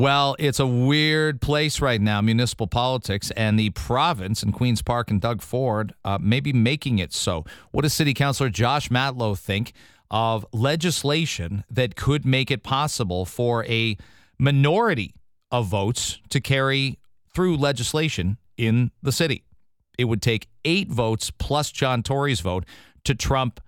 Well, it's a weird place right now, municipal politics, and the province and Queen's Park and Doug Ford uh, may be making it so. What does City Councilor Josh Matlow think of legislation that could make it possible for a minority of votes to carry through legislation in the city? It would take eight votes plus John Tory's vote to trump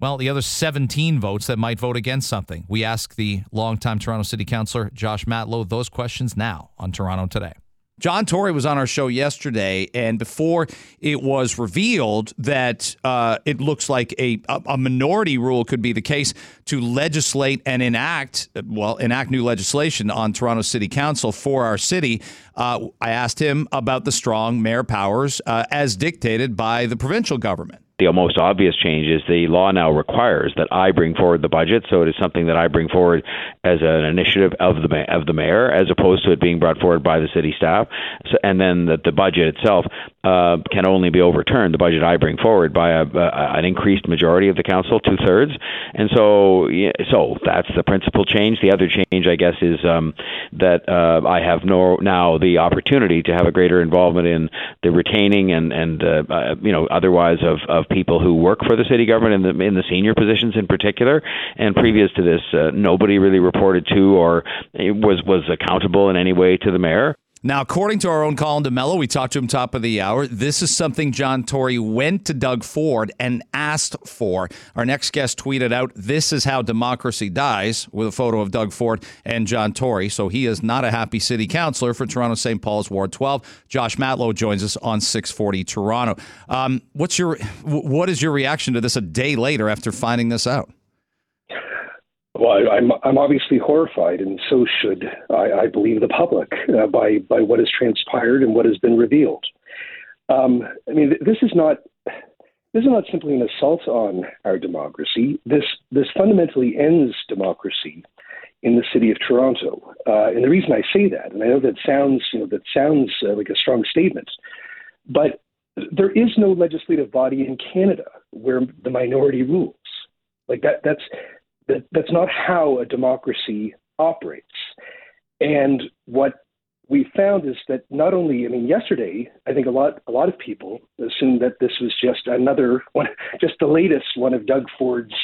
well, the other 17 votes that might vote against something. We ask the longtime Toronto City Councilor Josh Matlow those questions now on Toronto Today. John Tory was on our show yesterday, and before it was revealed that uh, it looks like a, a minority rule could be the case to legislate and enact, well, enact new legislation on Toronto City Council for our city, uh, I asked him about the strong mayor powers uh, as dictated by the provincial government the most obvious change is the law now requires that I bring forward the budget, so it is something that I bring forward as an initiative of the of the mayor, as opposed to it being brought forward by the city staff. So, and then that the budget itself uh, can only be overturned. The budget I bring forward by a, a, an increased majority of the council, two thirds, and so so that's the principal change. The other change, I guess, is um, that uh, I have no now the opportunity to have a greater involvement in the retaining and and uh, uh you know otherwise of of people who work for the city government in the in the senior positions in particular. And previous to this, uh, nobody really reported to or was was accountable in any way to the mayor. Now, according to our own Colin D'Mello, we talked to him top of the hour. This is something John Tory went to Doug Ford and asked for. Our next guest tweeted out, This is how democracy dies, with a photo of Doug Ford and John Tory. So he is not a happy city councilor for Toronto St. Paul's Ward 12. Josh Matlow joins us on 640 Toronto. Um, what's your, what is your reaction to this a day later after finding this out? Well, I, am I'm obviously horrified, and so should I, I believe the public uh, by by what has transpired and what has been revealed. Um, I mean, this is not this is not simply an assault on our democracy. This this fundamentally ends democracy in the city of Toronto. Uh, and the reason I say that, and I know that sounds you know that sounds uh, like a strong statement, but there is no legislative body in Canada where the minority rules. Like that that's that, that's not how a democracy operates. And what we found is that not only, I mean, yesterday, I think a lot, a lot of people assumed that this was just another one, just the latest one of Doug Ford's,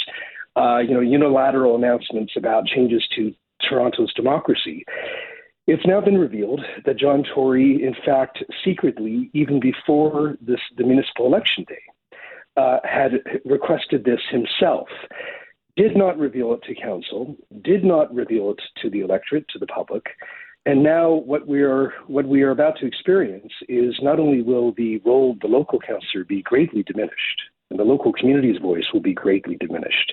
uh, you know, unilateral announcements about changes to Toronto's democracy. It's now been revealed that John Tory, in fact, secretly, even before this, the municipal election day, uh, had requested this himself did not reveal it to council, did not reveal it to the electorate, to the public. And now what we are what we are about to experience is not only will the role of the local councillor be greatly diminished, and the local community's voice will be greatly diminished,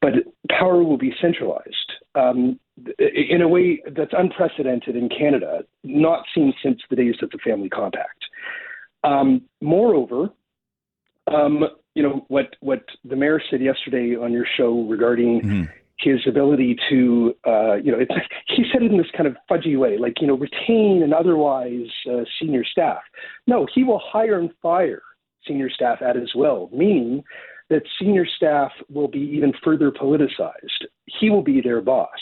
but power will be centralized um, in a way that's unprecedented in Canada, not seen since the days of the Family Compact. Um, moreover, um, you know what what the mayor said yesterday on your show regarding mm-hmm. his ability to uh, you know it's, he said it in this kind of fudgy way like you know retain and otherwise uh, senior staff. No he will hire and fire senior staff at his will meaning that senior staff will be even further politicized. He will be their boss.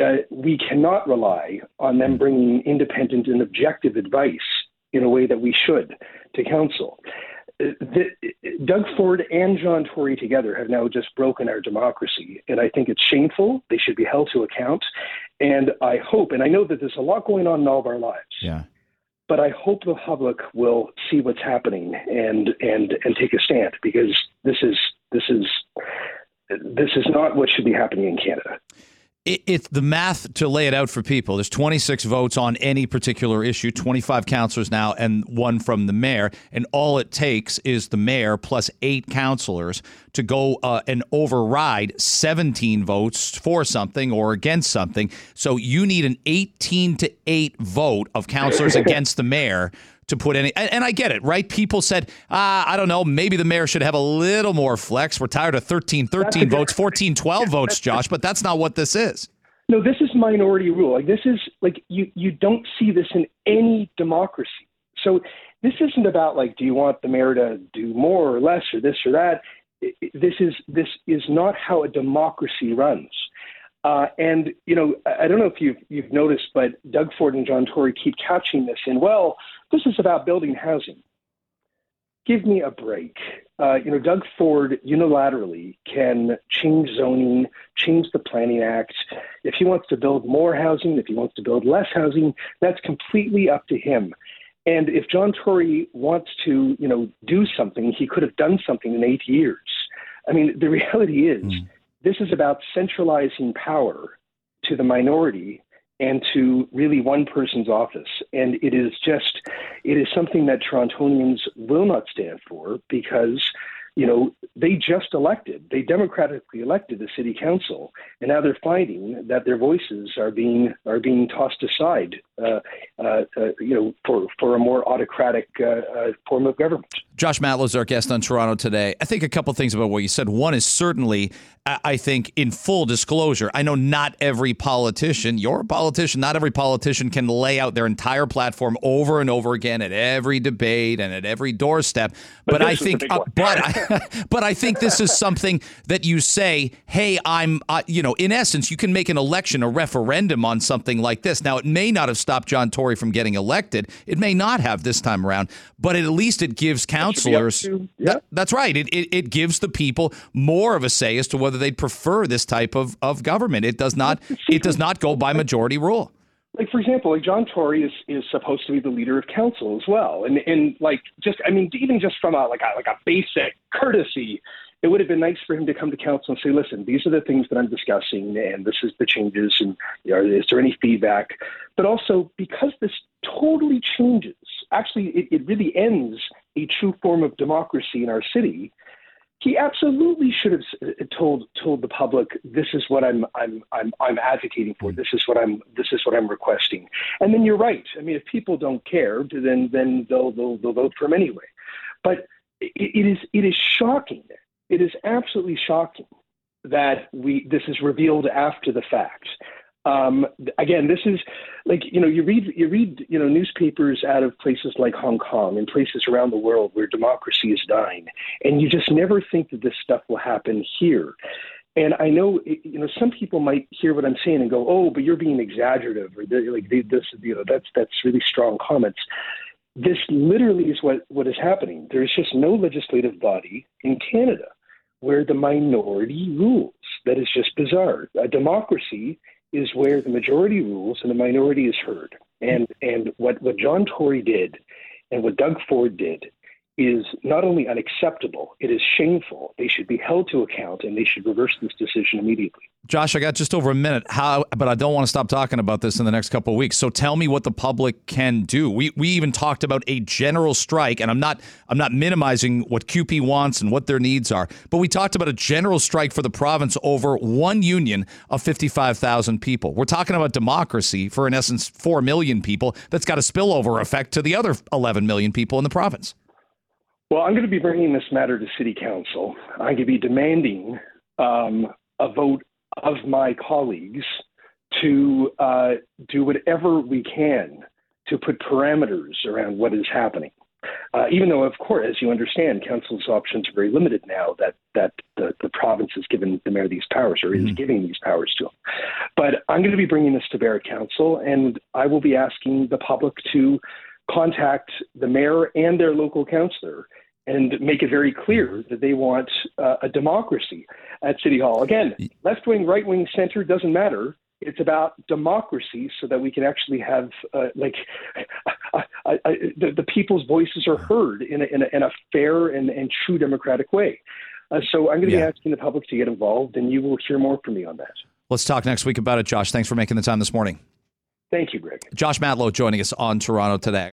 Uh, we cannot rely on them bringing independent and objective advice in a way that we should to council the, Doug Ford and John Tory together have now just broken our democracy, and I think it's shameful. They should be held to account, and I hope, and I know that there's a lot going on in all of our lives. Yeah. But I hope the public will see what's happening and and and take a stand because this is this is this is not what should be happening in Canada it, it's the math to lay it out for people. There's 26 votes on any particular issue, 25 councilors now, and one from the mayor. And all it takes is the mayor plus eight councilors to go uh, and override 17 votes for something or against something. So you need an 18 to 8 vote of councilors against the mayor to put any. And, and I get it, right? People said, ah, I don't know, maybe the mayor should have a little more flex. We're tired of 13 13 votes, 14 12 votes, Josh, but that's not what this is. No, this is minority rule. Like this is like you you don't see this in any democracy. So this isn't about like do you want the mayor to do more or less or this or that. This is this is not how a democracy runs. Uh, and you know, I don't know if you've you've noticed, but Doug Ford and John Tory keep couching this in, well, this is about building housing. Give me a break. Uh, you know, Doug Ford unilaterally can change zoning, change the Planning Act. If he wants to build more housing, if he wants to build less housing, that's completely up to him. And if John Tory wants to, you know, do something, he could have done something in eight years. I mean, the reality is, mm. This is about centralizing power to the minority and to really one person's office. And it is just, it is something that Torontonians will not stand for because you know, they just elected, they democratically elected the city council, and now they're finding that their voices are being are being tossed aside, uh, uh, uh, you know, for for a more autocratic uh, uh, form of government. Josh Matlow is our guest on Toronto today. I think a couple things about what you said. One is certainly, I think, in full disclosure, I know not every politician, you're a politician, not every politician can lay out their entire platform over and over again at every debate and at every doorstep. But, but I think, uh, but I, but I think this is something that you say, hey, I'm, uh, you know, in essence, you can make an election, a referendum on something like this. Now, it may not have stopped John Tory from getting elected. It may not have this time around, but at least it gives councilors. Yeah. That, that's right. It, it, it gives the people more of a say as to whether they'd prefer this type of, of government. It does not. It does not go by majority rule like for example, like John Tory is is supposed to be the leader of council as well, and and like just I mean even just from a like a like a basic courtesy, it would have been nice for him to come to council and say, listen, these are the things that I'm discussing, and this is the changes, and you know, is there any feedback? But also because this totally changes, actually, it, it really ends a true form of democracy in our city he absolutely should have uh, told told the public this is what I'm I'm I'm I'm advocating for. This is what I'm this is what I'm requesting. And then you're right. I mean, if people don't care, then then they'll they'll, they'll vote for him anyway. But it, it is it is shocking. It is absolutely shocking that we this is revealed after the fact. Um, again, this is like you know you read you read you know newspapers out of places like Hong Kong and places around the world where democracy is dying, and you just never think that this stuff will happen here. And I know you know some people might hear what I'm saying and go, "Oh, but you're being exaggerative," or like this you know that's that's really strong comments. This literally is what what is happening. There is just no legislative body in Canada where the minority rules. That is just bizarre. A democracy is where the majority rules and the minority is heard. And and what, what John Tory did and what Doug Ford did is not only unacceptable, it is shameful. They should be held to account and they should reverse this decision immediately. Josh, I got just over a minute. How but I don't want to stop talking about this in the next couple of weeks. So tell me what the public can do. We we even talked about a general strike and I'm not I'm not minimizing what CUPE wants and what their needs are, but we talked about a general strike for the province over one union of 55,000 people. We're talking about democracy for in essence 4 million people that's got a spillover effect to the other 11 million people in the province. Well, I'm going to be bringing this matter to City Council. I'm going to be demanding um, a vote of my colleagues to uh, do whatever we can to put parameters around what is happening. Uh, even though, of course, as you understand, council's options are very limited now that that the, the province has given the mayor these powers or mm-hmm. is giving these powers to him. But I'm going to be bringing this to Barrett Council, and I will be asking the public to contact the mayor and their local councillor and make it very clear that they want uh, a democracy at City Hall. Again, left wing, right wing, center doesn't matter. It's about democracy so that we can actually have, uh, like, the, the, people's voices are heard in a, in a, in a fair and, and true democratic way. Uh, so I'm going to yeah. be asking the public to get involved, and you will hear more from me on that. Let's talk next week about it, Josh. Thanks for making the time this morning. Thank you, Greg. Josh Matlow joining us on Toronto today.